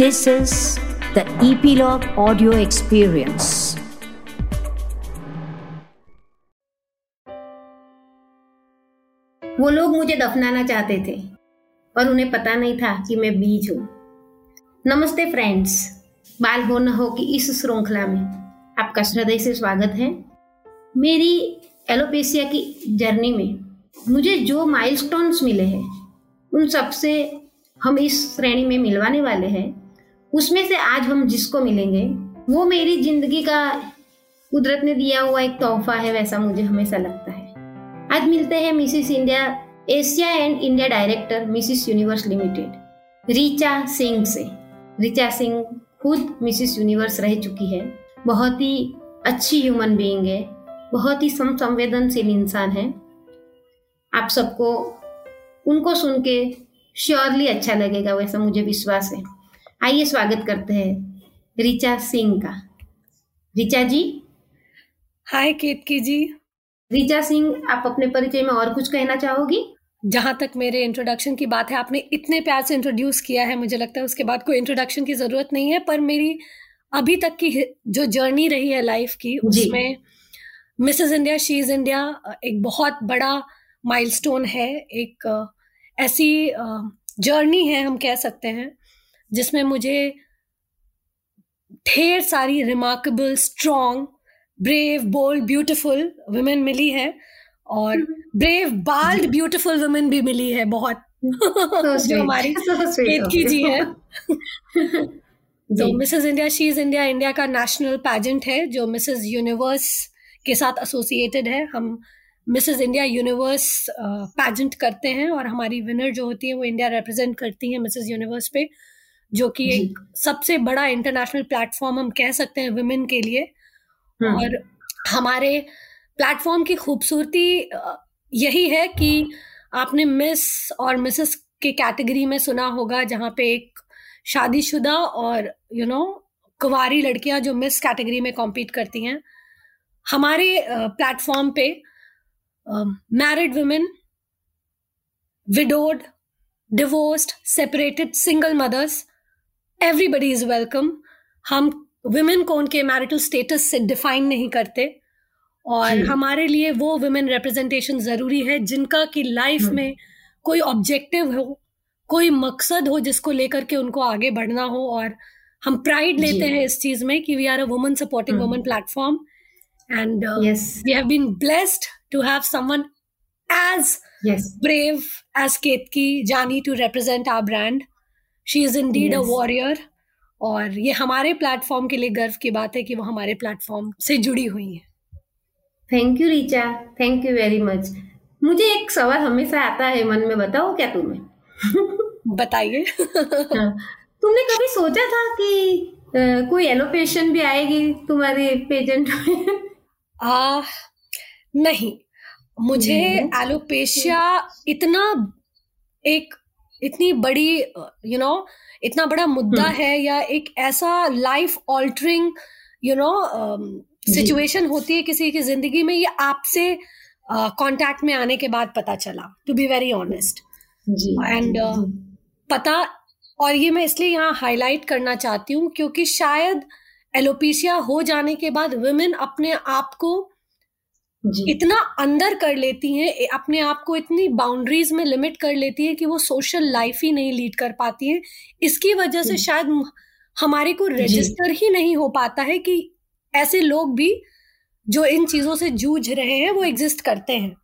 This is the Epilogue Audio Experience. वो लोग मुझे दफनाना चाहते थे और उन्हें पता नहीं था कि मैं बीज हूँ। नमस्ते फ्रेंड्स बाल हो न हो कि इस श्रृंखला में आपका श्रद्धेय से स्वागत है। मेरी एलोपेसिया की जर्नी में मुझे जो माइलस्टोन्स मिले हैं, उन सबसे हम इस श्रेणी में मिलवाने वाले हैं। उसमें से आज हम जिसको मिलेंगे, वो मेरी ज़िंदगी का कुदरत ने दिया हुआ एक तोहफा है, वैसा मुझे हमेशा लगता है। आज मिलते हैं Mrs India, Asia and India director Mrs Universe Limited, Richa Singh से। रिचा सिंह खुद मिसिस यूनिवर्स रह चुकी है। बहुत ही अच्छी ह्यूमन बीइंग है, बहुत ही संवेदनशील इंसान है। आप सबको, उनको सुन के श्योरली अच्छा लगेगा, वैसा मुझे विश्वास है। आइए स्वागत करते हैं रिचा सिंह का। रिचा जी? हाय केतकी जी। रिचा सिंह आप अपने परिचय में और कुछ कहना चाहोगी? जहाँ तक मेरे इंट्रोडक्शन की बात है आपने इतने प्यार से इंट्रोड्यूस किया है मुझे लगता है उसके बाद कोई इंट्रोडक्शन की ज़रूरत नहीं है पर मेरी अभी तक की जो जर्नी रही है लाइफ की उसमें Mrs India she is India एक बहुत बड़ा माइलस्टोन है एक ऐसी जर्नी है हम कह सकते हैं। जिसमें मुझे ढेर सारी remarkable strong brave bold beautiful women मिली है और ब्रेव बाल्ड ब्यूटिफुल वुमेन भी मिली है बहुत। जो हमारी केतकी जी है। तो Mrs India she is India India का नेशनल पैजेंट है जो मिसेज यूनिवर्स के साथ एसोसिएटेड है। हम मिसेज इंडिया यूनिवर्स पैजेंट करते हैं और हमारी विनर जो होती है वो इंडिया रिप्रेजेंट करती है मिसेज यूनिवर्स पे। जो कि एक सबसे बड़ा इंटरनेशनल प्लेटफॉर्म हम कह सकते हैं वुमेन के लिए। हम्म। और हमारे प्लेटफॉर्म की खूबसूरती यही है कि आपने मिस और मिसेस के कैटेगरी में सुना होगा जहाँ पे एक शादीशुदा और यू नो कुंवारी लड़कियाँ जो मिस कैटेगरी में कॉम्पीट करती हैं। हमारे प्लेटफॉर्म पे married women widowed divorced separated single mothers everybody is welcome हम वुमेन को उनके मैरिटल स्टेटस से डिफाइन नहीं करते। और हमारे लिए वो वुमेन रिप्रेजेंटेशन ज़रूरी है जिनका कि लाइफ हम्म। में कोई ऑब्जेक्टिव हो कोई मकसद हो जिसको लेकर के उनको आगे बढ़ना हो। और हम प्राइड लेते हैं इस चीज़ में कि we are a woman supporting woman platform and we have been blessed to have someone as yes. brave as Ketki Jani to represent our brand. She is indeed yes. a warrior. और ये हमारे platform के लिए गर्व की बात है कि वो हमारे प्लेटफॉर्म से जुड़ी हुई है। Thank you Richa thank you very much मुझे एक सवाल हमेशा आता है मन में बताओ क्या तुम्हें? बताइए। हाँ, तुमने कभी सोचा था कि आ, कोई एलोपेशन भी आएगी तुम्हारे पेजेंट में? आ, नहीं। मुझे एलोपेशिया इतना एक इतनी बड़ी यू you नो know, इतना बड़ा मुद्दा हम्म। है या एक ऐसा life altering you know situation होती है किसी की ज़िंदगी में ये आपसे कांटेक्ट uh, में आने के बाद पता चला to be very honest and पता और ये मैं इसलिए यहाँ हाईलाइट करना चाहती हूँ क्योंकि शायद एलोपेशिया हो जाने के बाद वुमेन अपने आप को इतना अंदर कर लेती हैं अपने आप को इतनी बाउंड्रीज में लिमिट कर लेती है कि वो सोशल लाइफ ही नहीं लीड कर पाती है। इसकी वजह से शायद हमारे को रजिस्टर ही नहीं हो पाता है कि ऐसे लोग भी जो इन चीज़ों से जूझ रहे हैं वो एग्जिस्ट करते हैं।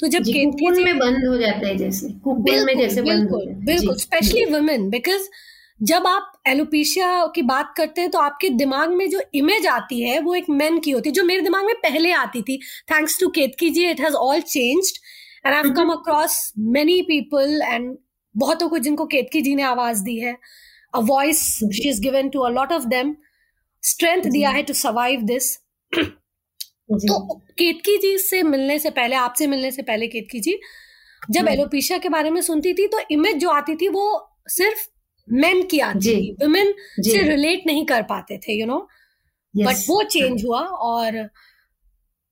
तो जब केंद्र में बंद हो जाता है जैसे में जैसे बिल्कुल बिल्कुल स्पेशली वुमेन बिकॉज़ जब आप एलोपेशिया की बात करते हैं तो आपके दिमाग में जो इमेज आती है वो एक मैन की होती है जो मेरे दिमाग में पहले आती थी। Thanks to Ketki ji it has all changed and I come across many people and बहुतों को जिनको केतकी जी ने आवाज़ दी है। A voice she is given to a lot of them strength दिया है टू सर्वाइव दिस तो केतकी जी से मिलने से पहले आपसे मिलने से पहले केतकी जी जब एलोपेशिया के बारे में सुनती थी तो इमेज जो आती थी वो सिर्फ़ मेन की आती थी। वुमेन से रिलेट नहीं कर पाते थे यू नो बट वो चेंज हुआ और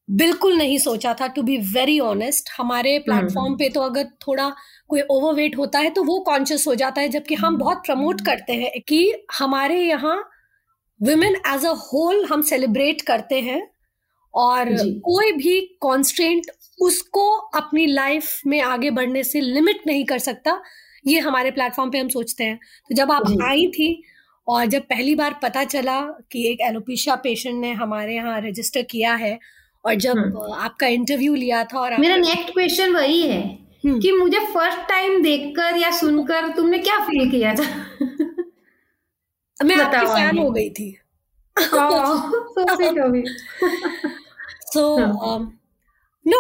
बिल्कुल नहीं सोचा था। टू बी वेरी ऑनेस्ट हमारे प्लेटफॉर्म हम्म। पे तो अगर थोड़ा कोई ओवरवेट होता है तो वो कॉन्शियस हो जाता है जबकि हम बहुत प्रमोट करते हैं कि हमारे यहाँ वुमेन एज अ होल हम सेलिब्रेट करते हैं और कोई भी कॉन्स्टेंट उसको अपनी लाइफ में आगे बढ़ने से लिमिट नहीं कर सकता। ये हमारे प्लेटफॉर्म पे हम सोचते हैं। तो जब आप आई थी और जब पहली बार पता चला कि एक एलोपेशिया पेशेंट ने हमारे यहाँ रजिस्टर किया है और जब हम्म। आपका इंटरव्यू लिया था और मेरा नेक्स्ट क्वेश्चन वही है हम्म। कि मुझे फ़र्स्ट टाइम देखकर या सुनकर तुमने क्या फील किया था? मैं आपकी फ़ैन हो गई थी। सो नो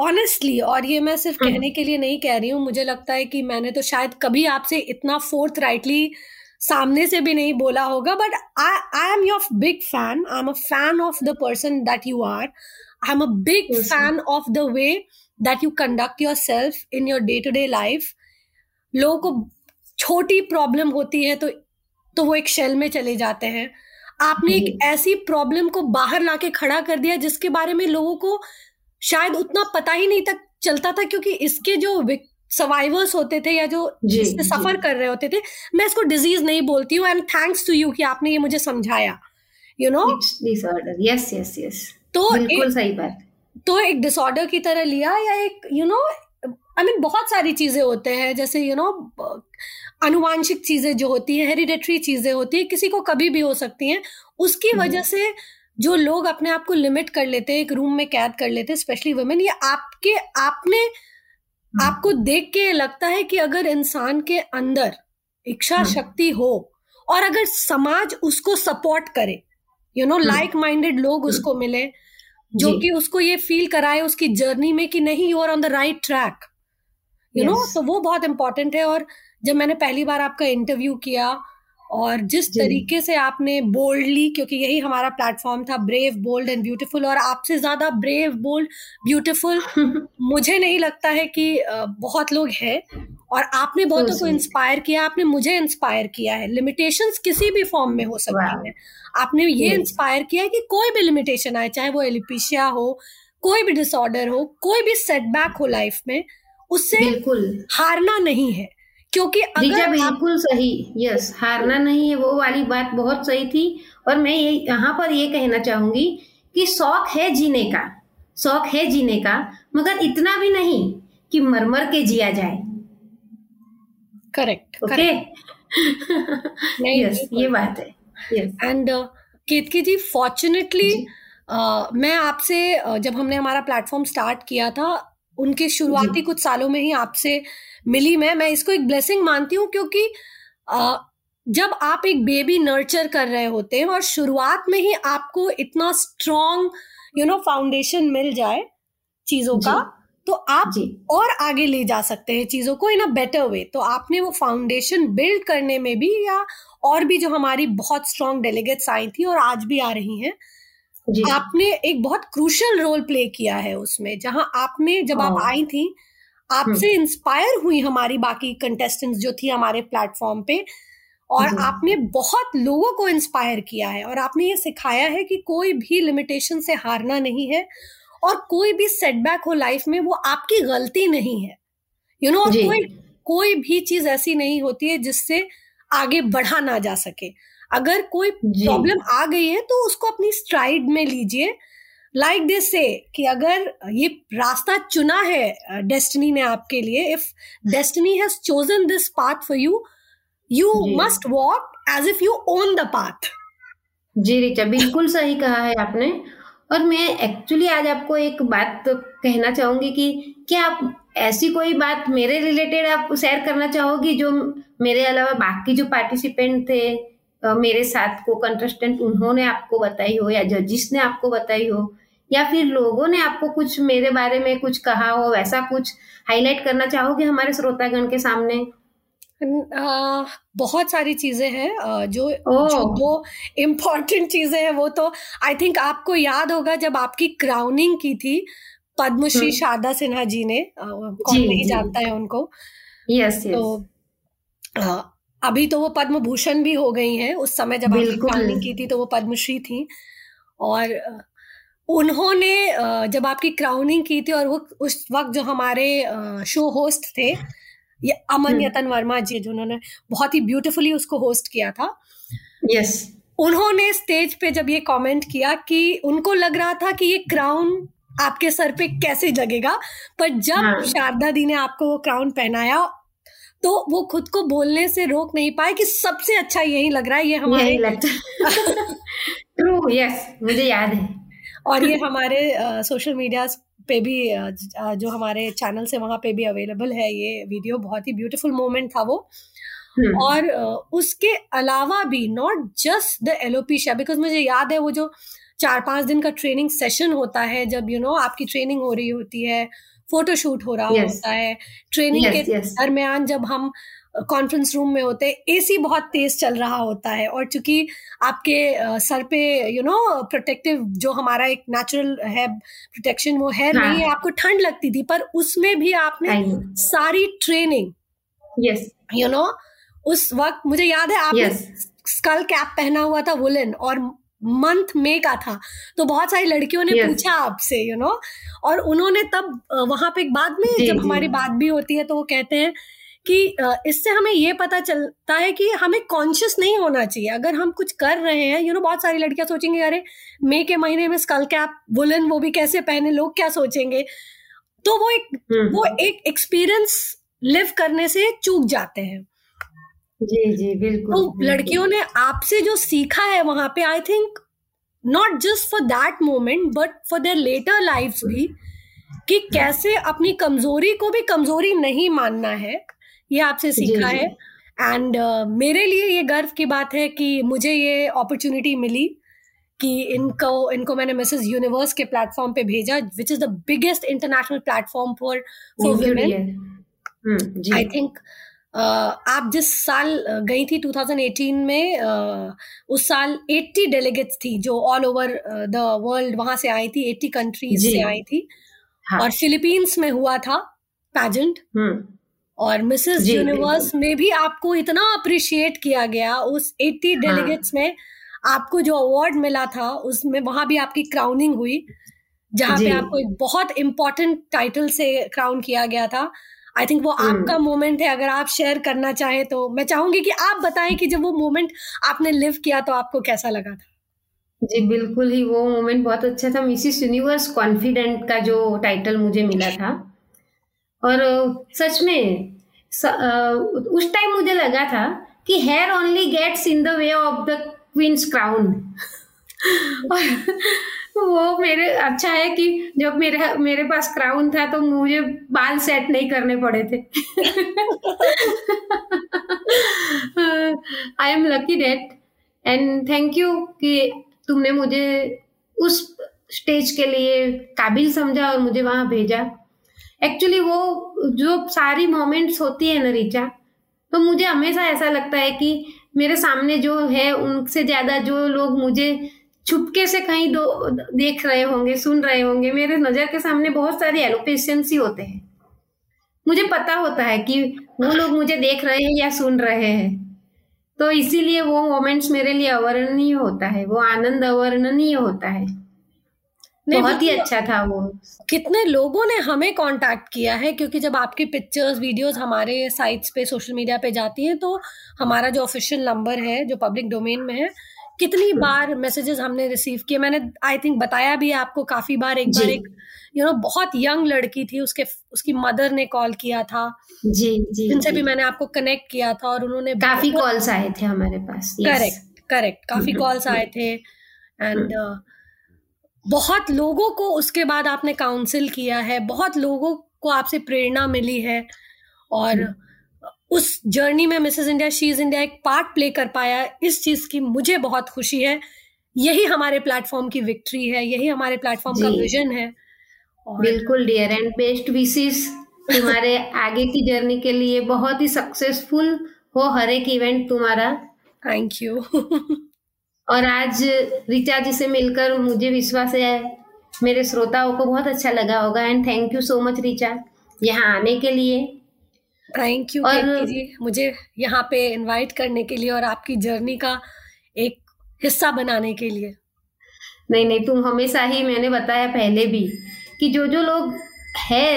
ऑनेस्टली और ये मैं सिर्फ़ हम्म। कहने के लिए नहीं कह रही हूँ मुझे लगता है कि मैंने तो शायद कभी आपसे इतना फोर्थ राइटली सामने से भी नहीं बोला होगा but I I am your big fan I am a fan of the person that you are I am a big fan of the way that you conduct yourself in your day to day life लोगों को छोटी problem होती है तो तो वो एक shell में चले जाते हैं। आपने एक ऐसी प्रॉब्लम को बाहर लाके खड़ा कर दिया जिसके बारे में लोगों को शायद उतना पता ही नहीं तक चलता था क्योंकि इसके जो सर्वाइवर्स होते थे या जो जिससे सफ़र कर रहे होते थे मैं इसको डिज़ीज़ नहीं बोलती हूँ एंड थैंक्स टू यू कि आपने ये मुझे समझाया you know disorder yes yes yes तो बिल्कुल सही बात। तो एक डिसऑर्डर की तरह लिया या एक यू नो आई मीन बहुत सारी चीज़ें होते हैं जैसे यू you नो know, अनुवांशिक चीज़ें जो होती है हेरिडेटरी चीज़ें होती है किसी को कभी भी हो सकती हैं उसकी हम्म। वजह से जो लोग अपने आप को लिमिट कर लेते हैं एक रूम में कैद कर लेते हैं स्पेशली वुमेन ये आपके आपने आपको देख के लगता है कि अगर इंसान के अंदर इच्छा हम्म। शक्ति हो और अगर समाज उसको सपोर्ट करे यू नो लाइक माइंडेड लोग हम्म। उसको मिले जो कि उसको ये फील कराए उसकी जर्नी में कि नहीं you are on the right track you know तो वो बहुत इंपॉर्टेंट है और जब मैंने पहली बार आपका इंटरव्यू किया और जिस तरीके से आपने बोल्डली क्योंकि यही हमारा प्लेटफॉर्म था ब्रेव बोल्ड एंड ब्यूटीफुल और आपसे ज़्यादा ब्रेव बोल्ड ब्यूटीफुल मुझे नहीं लगता है कि बहुत लोग हैं। और आपने बहुतों को इंस्पायर किया आपने मुझे इंस्पायर किया है। लिमिटेशंस किसी भी फॉर्म में हो सकती है। आपने ये इंस्पायर किया है कि कोई भी लिमिटेशन आए चाहे वो एलिपिशिया हो कोई भी डिसऑर्डर हो कोई भी सेटबैक हो लाइफ में उससे हारना नहीं है। क्योंकि अगर बिल्कुल सही यस हारना नहीं है वो वाली बात बहुत सही थी। और मैं ये यहाँ पर ये कहना चाहूँगी कि शौक है जीने का शौक है जीने का मगर इतना भी नहीं कि मरमर के जिया जाए। करेक्ट ओके यस ये बात है। And Ketki ji. Fortunately uh, मैं आपसे uh, जब हमने हमारा प्लेटफॉर्म स्टार्ट किया था उनके शुरुआती कुछ सालों में ही आपसे मिली मैं। मैं इसको एक ब्लेसिंग मानती हूँ क्योंकि आ, जब आप एक बेबी नर्चर कर रहे होते हैं और शुरुआत में ही आपको इतना स्ट्रॉन्ग यू नो फाउंडेशन मिल जाए चीज़ों का तो आप और आगे ले जा सकते हैं चीज़ों को इन अ बेटर वे तो आपने वो फाउंडेशन बिल्ड करने में भी या और भी जो हमारी बहुत स्ट्रॉन्ग डेलीगेट्स आई थी और आज भी आ रही हैं आपने एक बहुत क्रूशल रोल प्ले किया है उसमें जहाँ आपने जब आप हाँ। आई थी आपसे इंस्पायर हम्म। हुई हमारी बाकी कंटेस्टेंट्स जो थी हमारे प्लेटफॉर्म पे और आपने बहुत लोगों को इंस्पायर किया है और आपने ये सिखाया है कि कोई भी लिमिटेशन से हारना नहीं है और कोई भी सेटबैक हो लाइफ में वो आपकी गलती नहीं है। यू you नो know, कोई कोई भी चीज़ ऐसी नहीं होती है जिससे आगे बढ़ा ना जा सके। अगर कोई प्रॉब्लम आ गई है तो उसको अपनी स्ट्राइड में लीजिए। लाइक दिस से कि अगर ये रास्ता चुना है डेस्टिनी ने आपके लिए if destiny has chosen this path for you you must walk as if you own the path ji Richa बिल्कुल सही कहा है आपने। और मैं एक्चुअली आज आपको एक बात तो कहना चाहूँगी कि क्या आप ऐसी कोई बात मेरे रिलेटेड आप शेयर करना चाहोगी जो मेरे अलावा बाकी जो पार्टिसिपेंट थे मेरे साथ को कंटेस्टेंट उन्होंने आपको बताई हो या जजिस ने आपको बताई हो या फिर लोगों ने आपको कुछ मेरे बारे में कुछ कहा हो वैसा कुछ हाईलाइट करना चाहोगे हमारे श्रोतागण के सामने आ, बहुत सारी चीज़ें हैं जो oh. जो दो इम्पोर्टेंट चीज़ें हैं वो तो आई थिंक आपको याद होगा जब आपकी क्राउनिंग की थी पद्मश्री हम्म। शारदा सिन्हा जी ने कौन नहीं जानता है उनको यस yes, तो आ, अभी तो वो पद्म भूषण भी हो गई हैं उस समय जब आपकी क्राउनिंग की थी तो वो पद्मश्री थी और उन्होंने जब आपकी क्राउनिंग की थी और वो उस वक्त जो हमारे शो होस्ट थे ये अमन हम्म। यतन वर्मा जी जिन्होंने बहुत ही ब्यूटीफुली उसको होस्ट किया था यस yes. उन्होंने स्टेज पे जब ये कमेंट किया कि उनको लग रहा था कि ये क्राउन आपके सर पे कैसे लगेगा पर जब हाँ. शारदा दी ने आपको वो क्राउन पहनाया तो वो खुद को बोलने से रोक नहीं पाए कि सबसे अच्छा यही लग रहा है ये हमारे ट्रू यस मुझे याद है। और ये हमारे सोशल uh, मीडिया पे भी uh, जो हमारे चैनल से वहाँ पे भी अवेलेबल है ये वीडियो बहुत ही ब्यूटीफुल मोमेंट था वो। हम्म। और उसके अलावा भी not just the alopecia because मुझे याद है वो जो चार पाँच दिन का ट्रेनिंग सेशन होता है जब यू you नो know, आपकी ट्रेनिंग हो रही होती है फोटोशूट हो रहा yes. होता है ट्रेनिंग yes, के yes. दरमियान जब हम कॉन्फ्रेंस रूम में होते हैं एसी बहुत तेज चल रहा होता है और चूँकि आपके सर पे यू नो प्रोटेक्टिव जो हमारा एक नेचुरल है प्रोटेक्शन वो है हाँ. नहीं है आपको ठंड लगती थी पर उसमें भी आपने सारी ट्रेनिंग यस यू नो उस वक्त मुझे याद है आपने yes. स्कल कैप पहना हुआ था वुलन और मंथ मे का था तो बहुत सारी लड़कियों ने yes. पूछा आपसे यू you नो know? और उन्होंने तब वहाँ पे एक बाद में जी, जब जी. हमारी बात भी होती है तो वो कहते हैं कि इससे हमें ये पता चलता है कि हमें कॉन्शियस नहीं होना चाहिए अगर हम कुछ कर रहे हैं यू नो बहुत सारी लड़कियाँ सोचेंगे अरे मई के महीने में स्कल कैप वुलन वो भी कैसे पहने लोग क्या सोचेंगे तो वो एक हम्म। वो एक एक्सपीरियंस लिव करने से चूक जाते हैं जी जी बिल्कुल तो लड़कियों ने आपसे जो सीखा है वहाँ पे I think not just for that moment but for their later life भी कि कैसे अपनी कमज़ोरी को भी कमज़ोरी नहीं मानना है ये आपसे सीखा जी, है। एंड uh, मेरे लिए ये गर्व की बात है कि मुझे ये अपॉर्चुनिटी मिली कि इनको इनको मैंने मिसेस यूनिवर्स के प्लेटफॉर्म पे भेजा which is the biggest international platform for for women I think आप जिस साल गई थी 2018 में uh, उस साल 80 डेलीगेट्स थी जो ऑल ओवर द वर्ल्ड वहाँ से आई थी 80 कंट्रीज़ से आई थी। हाँ. और फिलीपींस में हुआ था पैजेंट और मिसेस यूनिवर्स में भी आपको इतना अप्रिशिएट किया गया उस 80 डेलीगेट्स हाँ. में आपको जो अवार्ड मिला था उसमें वहाँ भी आपकी क्राउनिंग हुई जहाँ पे आपको एक बहुत इम्पोर्टेंट टाइटल से क्राउन किया गया था। आई थिंक वो हम्म। आपका मोमेंट है अगर आप शेयर करना चाहें तो। मैं चाहूँगी कि आप बताएँ कि जब वो मोमेंट आपने लिव किया तो आपको कैसा लगा था? जी बिल्कुल ही वो मोमेंट बहुत अच्छा था। मिसिस यूनिवर्स कॉन्फिडेंट का जो टाइटल मुझे मिला था। और सच में स, आ, उस टाइम मुझे लगा था कि hair only gets in the way of the queen's crown वो मेरे अच्छा है कि जब मेरे मेरे पास क्राउन था तो मुझे बाल सेट नहीं करने पड़े थे। I am lucky that and thank you कि तुमने मुझे उस स्टेज के लिए काबिल समझा और मुझे वहाँ भेजा। एक्चुअली वो, जो सारी मोमेंट्स होती है ना रिचा तो मुझे हमेशा ऐसा लगता है कि मेरे सामने जो है, उनसे ज़्यादा जो लोग मुझे छुपके से कहीं दो देख रहे होंगे सुन रहे होंगे मेरे नज़र के सामने बहुत सारे एलोपेशियंस ही होते हैं। मुझे पता होता है कि वो लोग मुझे देख रहे हैं या सुन रहे हैं। तो इसीलिए वो मोमेंट्स मेरे लिए अवर्णनीय होता है वो आनंद अवर्णनीय होता है। बहुत ही अच्छा था वो। कितने लोगों ने हमें कांटेक्ट किया है क्योंकि जब आपकी पिक्चर्स वीडियोस हमारे साइट्स पे सोशल मीडिया पे जाती हैं तो हमारा जो ऑफिशियल नंबर है जो पब्लिक डोमेन में है कितनी। बार मैसेजेस हमने रिसीव किए। मैंने आई थिंक बताया भी आपको काफ़ी बार। एक बार एक यू you नो know, बहुत यंग लड़की थी उसके उसकी मदर ने कॉल किया था। जी जी जिनसे भी मैंने आपको कनेक्ट किया था और उन्होंने काफ़ी कॉल्स आए थे हमारे पास करेक्ट करेक्ट काफ़ी कॉल्स हम्म, आए थे। एंड बहुत लोगों को उसके बाद आपने काउंसिल किया है। बहुत लोगों को आपसे प्रेरणा मिली है। और उस जर्नी में मिसेस इंडिया शीज इंडिया एक पार्ट प्ले कर पाया। इस चीज़ की मुझे बहुत खुशी है। यही हमारे प्लेटफॉर्म की विक्ट्री है यही हमारे प्लेटफॉर्म का विजन है। और बिल्कुल डियर एंड बेस्ट विशेष तुम्हारे आगे की जर्नी के लिए। बहुत ही सक्सेसफुल हो हर एक इवेंट तुम्हारा। थैंक यू और आज रिचा जी से मिलकर मुझे विश्वास है मेरे श्रोताओं को बहुत अच्छा लगा होगा। And thank you so much Richa. यहाँ आने के लिए। थैंक यू और जी मुझे यहाँ पे इनवाइट करने के लिए और आपकी जर्नी का एक हिस्सा बनाने के लिए। नहीं नहीं तुम हमेशा ही मैंने बताया पहले भी कि जो जो लोग है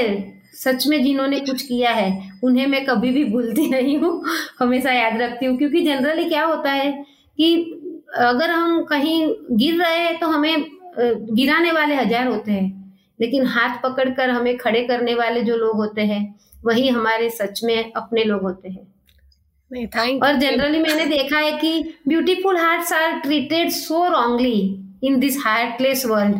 सच में जिन्होंने कुछ किया है उन्हें मैं कभी भी भूलती नहीं हूँ। हमेशा याद रखती हूँ क्योंकि जनरली क्या होता है कि अगर हम कहीं गिर रहे हैं तो हमें गिराने वाले हज़ार होते हैं। लेकिन हाथ पकड़कर हमें खड़े करने वाले जो लोग होते हैं वही हमारे सच में अपने लोग होते हैं। नहीं और जनरली मैंने देखा है कि beautiful hearts are treated so wrongly in this heartless world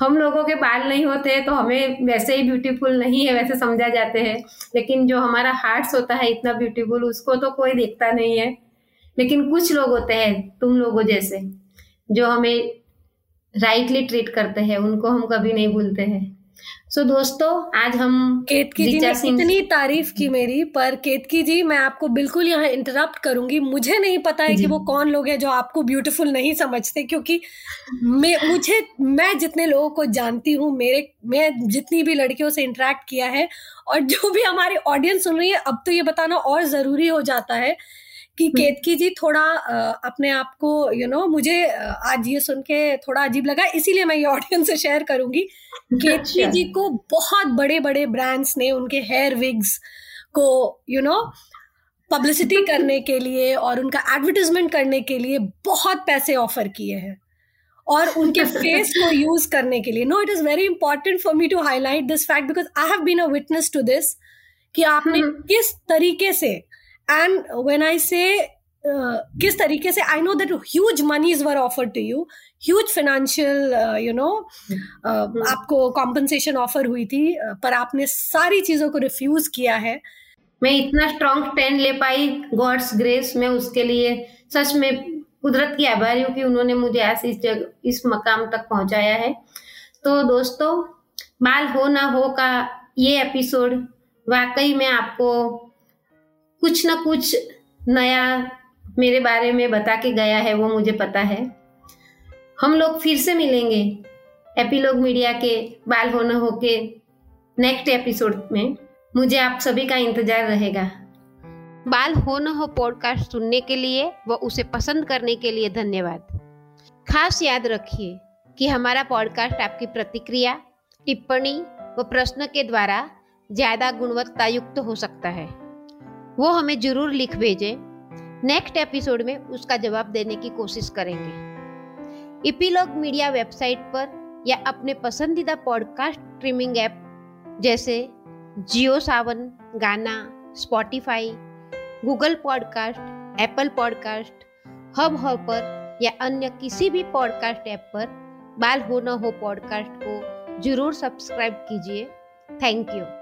हम लोगों के बाल नहीं होते तो हमें वैसे ही ब्यूटीफुल नहीं है वैसे समझा जाते हैं। लेकिन जो हमारा हार्ट्स होता है इतना ब्यूटीफुल उसको तो कोई देखता नहीं है। लेकिन कुछ लोग होते हैं तुम लोगों जैसे जो हमें राइटली ट्रीट करते हैं उनको हम कभी नहीं भूलते हैं। सो so, दोस्तों आज हम केतकी जी ने इतनी तारीफ़ की मेरी पर केतकी जी मैं आपको बिल्कुल यहाँ इंटरप्ट करूँगी। मुझे नहीं पता है कि वो कौन लोग हैं जो आपको ब्यूटीफुल नहीं समझते क्योंकि मैं मुझे मैं जितने लोगों को जानती हूँ मेरे मैं जितनी भी लड़कियों से इंटरेक्ट किया है और जो भी हमारे ऑडियंस सुन रही है अब तो ये बताना और ज़रूरी हो जाता है कि हम्म। केतकी जी थोड़ा अपने आप को यू नो मुझे आज ये सुन के थोड़ा अजीब लगा इसीलिए मैं ये ऑडियंस से शेयर करूँगी केतकी अच्छा। जी को बहुत बड़े बड़े ब्रांड्स ने उनके हेयर विग्स को यू नो पब्लिसिटी करने के लिए और उनका एडवर्टीजमेंट करने के लिए बहुत पैसे ऑफ़र किए हैं और उनके फेस को यूज़ करने के लिए no it is very important for me to highlight this fact because I have been a witness to this कि आपने हम्म। किस तरीके से एंड वेन आई से किस तरीके से I know that huge monies were offer to you huge financial you know आपको कॉम्पनसेशन ऑफ़र हुई थी uh, पर आपने सारी चीज़ों को रिफ्यूज किया है। मैं इतना स्ट्रॉन्ग स्टैंड ले पाई गॉड्स ग्रेस में उसके लिए। सच में कुदरत की आभारी हूँ कि उन्होंने मुझे ऐसे इस जगह इस मकाम तक पहुँचाया है। तो दोस्तों बाल हो ना हो का ये एपिसोड वाकई में आपको कुछ ना कुछ नया मेरे बारे में बता के गया है, वो मुझे पता है। हम लोग फिर से मिलेंगे एपीलोग मीडिया के बाल हो न हो के नेक्स्ट एपिसोड में। मुझे आप सभी का इंतज़ार रहेगा। बाल हो न हो पॉडकास्ट सुनने के लिए व उसे पसंद करने के लिए धन्यवाद। खास याद रखिए कि हमारा पॉडकास्ट आपकी प्रतिक्रिया, टिप्पणी व प्रश्न के द्वारा ज़्यादा गुणवत्ता युक्त हो सकता है। वो हमें ज़रूर लिख भेजें। नेक्स्ट एपिसोड में उसका जवाब देने की कोशिश करेंगे। इपीलॉग मीडिया वेबसाइट पर या अपने पसंदीदा पॉडकास्ट स्ट्रीमिंग ऐप जैसे Jio Saavn Gaana Spotify Google podcast Apple podcast hub पर या अन्य किसी भी पॉडकास्ट ऐप पर बाल हो न हो पॉडकास्ट को ज़रूर सब्सक्राइब कीजिए। Thank you